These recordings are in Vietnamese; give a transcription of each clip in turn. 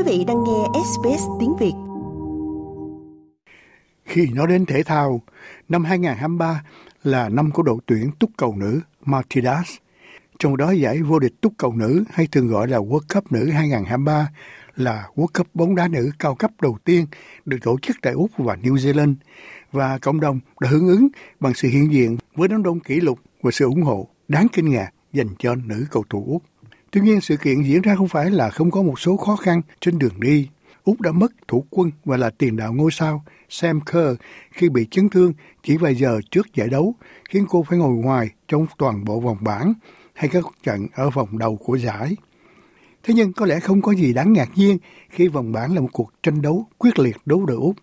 Quý vị đang nghe SBS tiếng Việt. Khi nói đến thể thao, năm 2023 là năm của đội tuyển túc cầu nữ Martidas. Trong đó giải vô địch túc cầu nữ hay thường gọi là World Cup nữ 2023 là World Cup bóng đá nữ cao cấp đầu tiên được tổ chức tại Úc và New Zealand và cộng đồng đã hưởng ứng bằng sự hiện diện với đám đông kỷ lục và sự ủng hộ đáng kinh ngạc dành cho nữ cầu thủ Úc. Tuy nhiên, sự kiện diễn ra không phải là không có một số khó khăn trên đường đi. Úc đã mất thủ quân và là tiền đạo ngôi sao Sam Kerr khi bị chấn thương chỉ vài giờ trước giải đấu, khiến cô phải ngồi ngoài trong toàn bộ vòng bảng hay các trận ở vòng đầu của giải. Thế nhưng có lẽ không có gì đáng ngạc nhiên khi vòng bảng là một cuộc tranh đấu quyết liệt đấu đội Úc.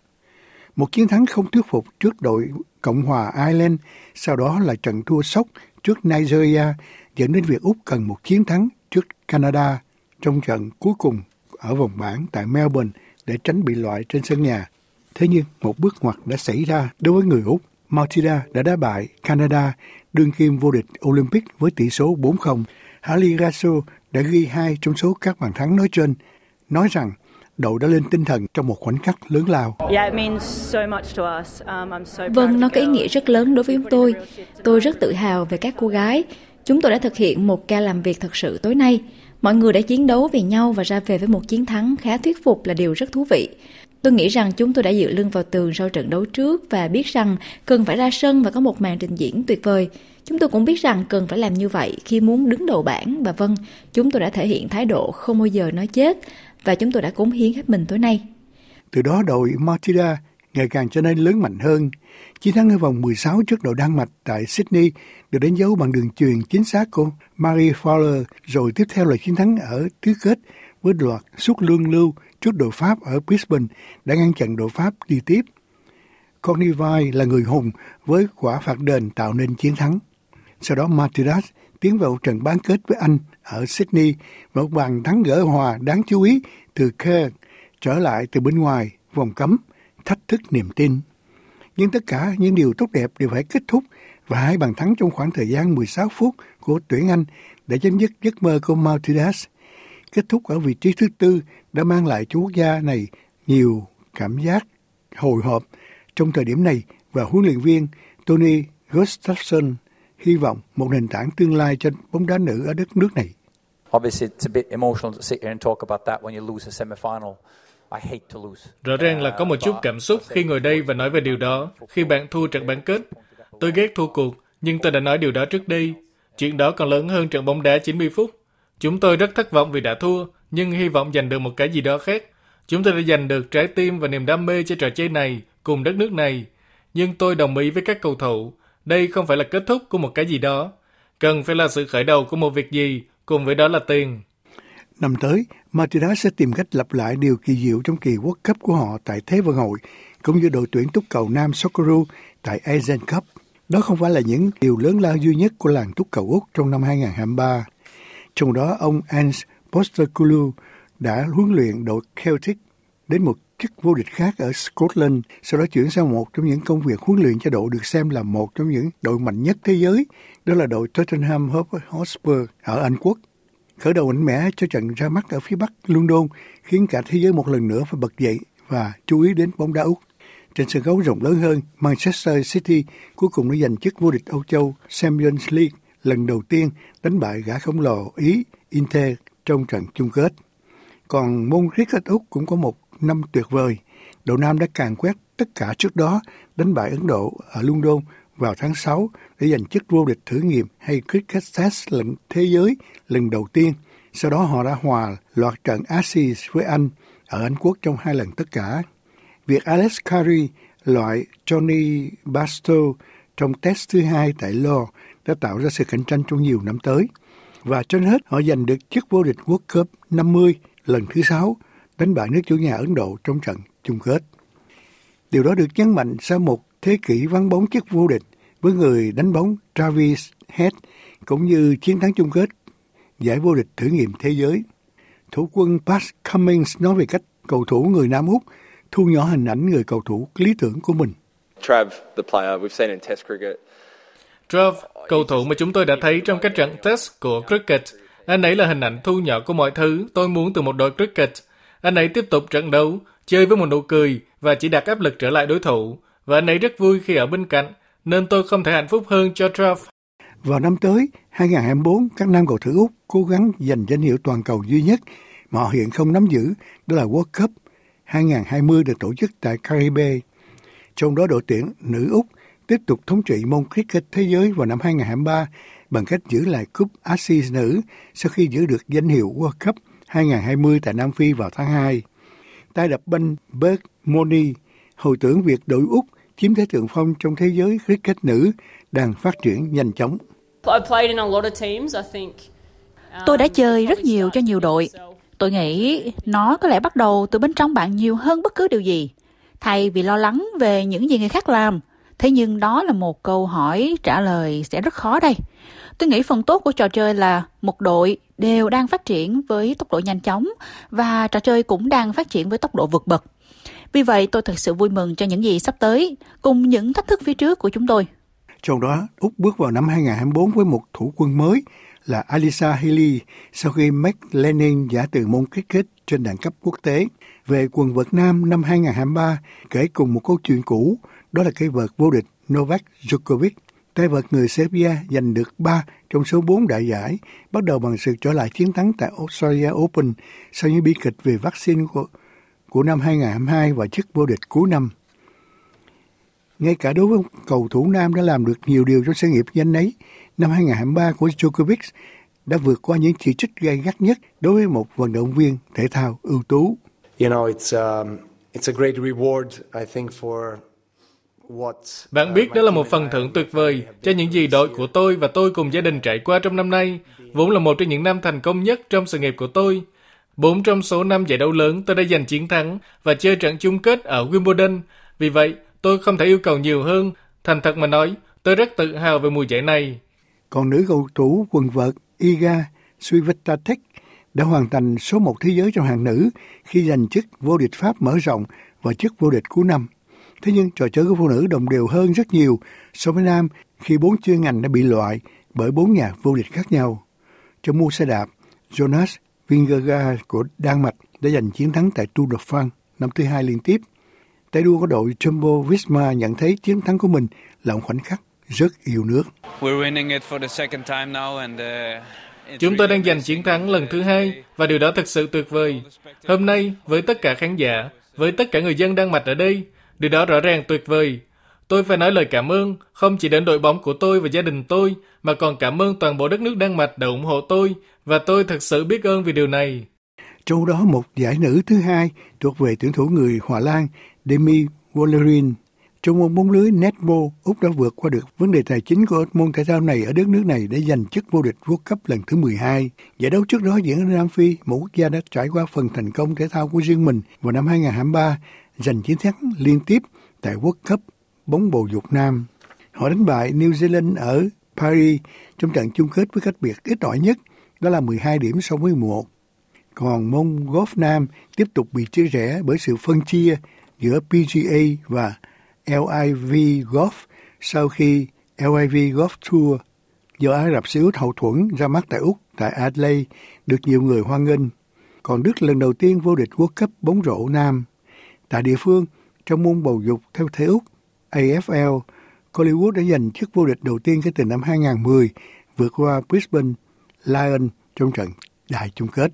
Một chiến thắng không thuyết phục trước đội Cộng hòa Ireland, sau đó là trận thua sốc trước Nigeria dẫn đến việc Úc cần một chiến thắng trước Canada trong trận cuối cùng ở vòng bảng tại Melbourne để tránh bị loại trên sân nhà. Thế nhưng một bước ngoặt đã xảy ra đối với người Úc. Matilda đã đá bại Canada đương kim vô địch Olympic với tỷ số 4-0. Harley Rasso đã ghi hai trong số các bàn thắng nói trên, nói rằng đội đã lên tinh thần trong một khoảnh khắc lớn lao. Um, vâng, nó có ý nghĩa rất lớn đối với chúng tôi. Tôi rất tự hào về các cô gái. Chúng tôi đã thực hiện một ca làm việc thật sự tối nay. Mọi người đã chiến đấu vì nhau và ra về với một chiến thắng khá thuyết phục là điều rất thú vị. Tôi nghĩ rằng chúng tôi đã dựa lưng vào tường sau trận đấu trước và biết rằng cần phải ra sân và có một màn trình diễn tuyệt vời. Chúng tôi cũng biết rằng cần phải làm như vậy khi muốn đứng đầu bảng và vâng, chúng tôi đã thể hiện thái độ không bao giờ nói chết và chúng tôi đã cống hiến hết mình tối nay. Từ đó đội Martida ngày càng trở nên lớn mạnh hơn. Chiến thắng ở vòng 16 trước đội Đan Mạch tại Sydney được đánh dấu bằng đường truyền chính xác của Marie Fowler, rồi tiếp theo là chiến thắng ở tứ kết với loạt sút lương lưu trước đội Pháp ở Brisbane đã ngăn chặn đội Pháp đi tiếp. Cornivai là người hùng với quả phạt đền tạo nên chiến thắng. Sau đó Matidas tiến vào trận bán kết với Anh ở Sydney và một bàn thắng gỡ hòa đáng chú ý từ Kerr trở lại từ bên ngoài vòng cấm, thách thức niềm tin. Nhưng tất cả những điều tốt đẹp đều phải kết thúc và hai bàn thắng trong khoảng thời gian 16 phút của tuyển Anh để chấm dứt giấc mơ của Maltidas. Kết thúc ở vị trí thứ tư đã mang lại cho quốc gia này nhiều cảm giác hồi hộp trong thời điểm này và huấn luyện viên Tony Gustafsson hy vọng một nền tảng tương lai cho bóng đá nữ ở đất nước này. Rõ ràng là có một chút cảm xúc khi ngồi đây và nói về điều đó khi bạn thua trận bán kết. Tôi ghét thua cuộc, nhưng tôi đã nói điều đó trước đây. Chuyện đó còn lớn hơn trận bóng đá 90 phút. Chúng tôi rất thất vọng vì đã thua, nhưng hy vọng giành được một cái gì đó khác. Chúng tôi đã giành được trái tim và niềm đam mê cho trò chơi này cùng đất nước này. Nhưng tôi đồng ý với các cầu thủ, đây không phải là kết thúc của một cái gì đó. Cần phải là sự khởi đầu của một việc gì, cùng với đó là tiền. Năm tới, Martinez sẽ tìm cách lặp lại điều kỳ diệu trong kỳ World Cup của họ tại Thế vận hội, cũng như đội tuyển túc cầu nam Socceroo tại Asian Cup. Đó không phải là những điều lớn lao duy nhất của làng túc cầu Úc trong năm 2023. Trong đó, ông Ans Postecoglou đã huấn luyện đội Celtic đến một chức vô địch khác ở Scotland, sau đó chuyển sang một trong những công việc huấn luyện cho đội được xem là một trong những đội mạnh nhất thế giới, đó là đội Tottenham Hotspur ở Anh Quốc. Khởi đầu mạnh mẽ cho trận ra mắt ở phía Bắc London khiến cả thế giới một lần nữa phải bật dậy và chú ý đến bóng đá Úc. Trên sân khấu rộng lớn hơn, Manchester City cuối cùng đã giành chức vô địch Âu Châu Champions League lần đầu tiên đánh bại gã khổng lồ Ý Inter trong trận chung kết. Còn môn cricket Úc cũng có một năm tuyệt vời. Đội Nam đã càng quét tất cả trước đó đánh bại Ấn Độ ở London vào tháng 6 để giành chức vô địch thử nghiệm hay Cricket Test lần thế giới lần đầu tiên. Sau đó họ đã hòa loạt trận Ashes với Anh ở Anh Quốc trong hai lần tất cả. Việc Alex Carey loại Johnny Bastow trong test thứ hai tại Lo đã tạo ra sự cạnh tranh trong nhiều năm tới. Và trên hết, họ giành được chức vô địch World Cup 50 lần thứ sáu, đánh bại nước chủ nhà Ấn Độ trong trận chung kết. Điều đó được nhấn mạnh sau một thế kỷ vắng bóng chức vô địch với người đánh bóng Travis Head cũng như chiến thắng chung kết giải vô địch thử nghiệm thế giới. Thủ quân Pat Cummings nói về cách cầu thủ người Nam Úc thu nhỏ hình ảnh người cầu thủ lý tưởng của mình. Trav, the player we've seen in Test cricket, Trav, cầu thủ mà chúng tôi đã thấy trong các trận test của cricket. Anh ấy là hình ảnh thu nhỏ của mọi thứ tôi muốn từ một đội cricket. Anh ấy tiếp tục trận đấu, chơi với một nụ cười và chỉ đặt áp lực trở lại đối thủ. Và anh ấy rất vui khi ở bên cạnh, nên tôi không thể hạnh phúc hơn cho Trump. Vào năm tới, 2024, các nam cầu thủ Úc cố gắng giành danh hiệu toàn cầu duy nhất mà họ hiện không nắm giữ, đó là World Cup 2020 được tổ chức tại Caribe. Trong đó đội tuyển nữ Úc tiếp tục thống trị môn cricket thế giới vào năm 2023 bằng cách giữ lại cúp Ashes nữ sau khi giữ được danh hiệu World Cup 2020 tại Nam Phi vào tháng 2. Tay đập banh Bert Moni hồi tưởng việc đội Úc chiếm thế thượng phong trong thế giới cricket nữ đang phát triển nhanh chóng. Tôi đã chơi rất nhiều cho nhiều đội. Tôi nghĩ nó có lẽ bắt đầu từ bên trong bạn nhiều hơn bất cứ điều gì. Thay vì lo lắng về những gì người khác làm, thế nhưng đó là một câu hỏi trả lời sẽ rất khó đây. Tôi nghĩ phần tốt của trò chơi là một đội đều đang phát triển với tốc độ nhanh chóng và trò chơi cũng đang phát triển với tốc độ vượt bậc. Vì vậy, tôi thật sự vui mừng cho những gì sắp tới, cùng những thách thức phía trước của chúng tôi. Trong đó, Úc bước vào năm 2024 với một thủ quân mới là Alisa Healy sau khi Mark Lenin giả từ môn cricket trên đẳng cấp quốc tế. Về quần vợt nam năm 2023 kể cùng một câu chuyện cũ, đó là cây vợt vô địch Novak Djokovic. Tay vợt người Serbia giành được 3 trong số 4 đại giải, bắt đầu bằng sự trở lại chiến thắng tại Australia Open sau những bi kịch về vaccine của, của năm 2022 và chức vô địch cuối năm. Ngay cả đối với cầu thủ nam đã làm được nhiều điều cho sự nghiệp danh ấy, năm 2023 của Djokovic đã vượt qua những chỉ trích gay gắt nhất đối với một vận động viên thể thao ưu tú. You know, it's um, it's a great reward, I think, for bạn biết đó là một phần thưởng tuyệt vời cho những gì đội của tôi và tôi cùng gia đình trải qua trong năm nay, vốn là một trong những năm thành công nhất trong sự nghiệp của tôi. Bốn trong số năm giải đấu lớn tôi đã giành chiến thắng và chơi trận chung kết ở Wimbledon. Vì vậy, tôi không thể yêu cầu nhiều hơn. Thành thật mà nói, tôi rất tự hào về mùa giải này. Còn nữ cầu thủ quần vợt Iga Swiatek đã hoàn thành số một thế giới trong hạng nữ khi giành chức vô địch Pháp mở rộng và chức vô địch cuối năm. Thế nhưng trò chơi của phụ nữ đồng đều hơn rất nhiều so với nam khi bốn chuyên ngành đã bị loại bởi bốn nhà vô địch khác nhau. Trong mua xe đạp, Jonas Vingegaard của Đan Mạch đã giành chiến thắng tại Tour de France năm thứ hai liên tiếp. Tay đua của đội Jumbo Visma nhận thấy chiến thắng của mình là một khoảnh khắc rất yêu nước. Uh, Chúng tôi đang giành chiến thắng lần thứ hai và điều đó thật sự tuyệt vời. Hôm nay, với tất cả khán giả, với tất cả người dân Đan Mạch ở đây, Điều đó rõ ràng tuyệt vời. Tôi phải nói lời cảm ơn không chỉ đến đội bóng của tôi và gia đình tôi, mà còn cảm ơn toàn bộ đất nước Đan Mạch đã ủng hộ tôi, và tôi thật sự biết ơn vì điều này. Trong đó một giải nữ thứ hai thuộc về tuyển thủ người Hòa Lan Demi Wallerin. Trong môn bóng lưới netball, Úc đã vượt qua được vấn đề tài chính của môn thể thao này ở đất nước này để giành chức vô địch World Cup lần thứ 12. Giải đấu trước đó diễn ở Nam Phi, một quốc gia đã trải qua phần thành công thể thao của riêng mình vào năm 2023 giành chiến thắng liên tiếp tại World Cup bóng bầu dục nam. Họ đánh bại New Zealand ở Paris trong trận chung kết với cách biệt ít ỏi nhất, đó là 12 điểm so với 1. Còn môn golf nam tiếp tục bị chia rẽ bởi sự phân chia giữa PGA và LIV Golf sau khi LIV Golf Tour do Ả Rập Xê Út hậu thuẫn ra mắt tại Úc tại Adelaide được nhiều người hoan nghênh. Còn Đức lần đầu tiên vô địch World Cup bóng rổ nam Tại địa phương, trong môn bầu dục theo thế Úc, AFL, Hollywood đã giành chức vô địch đầu tiên kể từ năm 2010, vượt qua Brisbane Lions trong trận đại chung kết.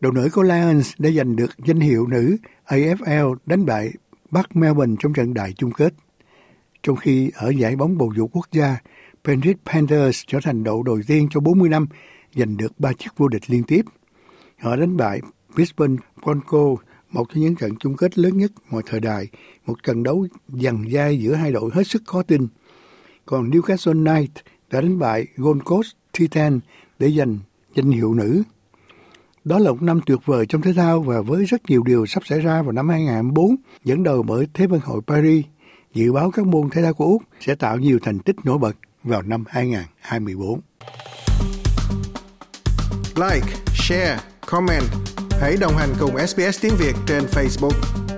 Đội nữ của Lions đã giành được danh hiệu nữ AFL đánh bại Bắc Melbourne trong trận đại chung kết. Trong khi ở giải bóng bầu dục quốc gia, Penrith Panthers trở thành đội đầu tiên cho 40 năm giành được ba chức vô địch liên tiếp. Họ đánh bại Brisbane Broncos một trong những trận chung kết lớn nhất mọi thời đại, một trận đấu dằn dai giữa hai đội hết sức khó tin. Còn Newcastle Knight đã đánh bại Gold Coast Titan để giành danh hiệu nữ. Đó là một năm tuyệt vời trong thể thao và với rất nhiều điều sắp xảy ra vào năm 2024, dẫn đầu bởi Thế vận hội Paris. Dự báo các môn thể thao của Úc sẽ tạo nhiều thành tích nổi bật vào năm 2024. Like, share, comment Hãy đồng hành cùng SBS tiếng Việt trên Facebook.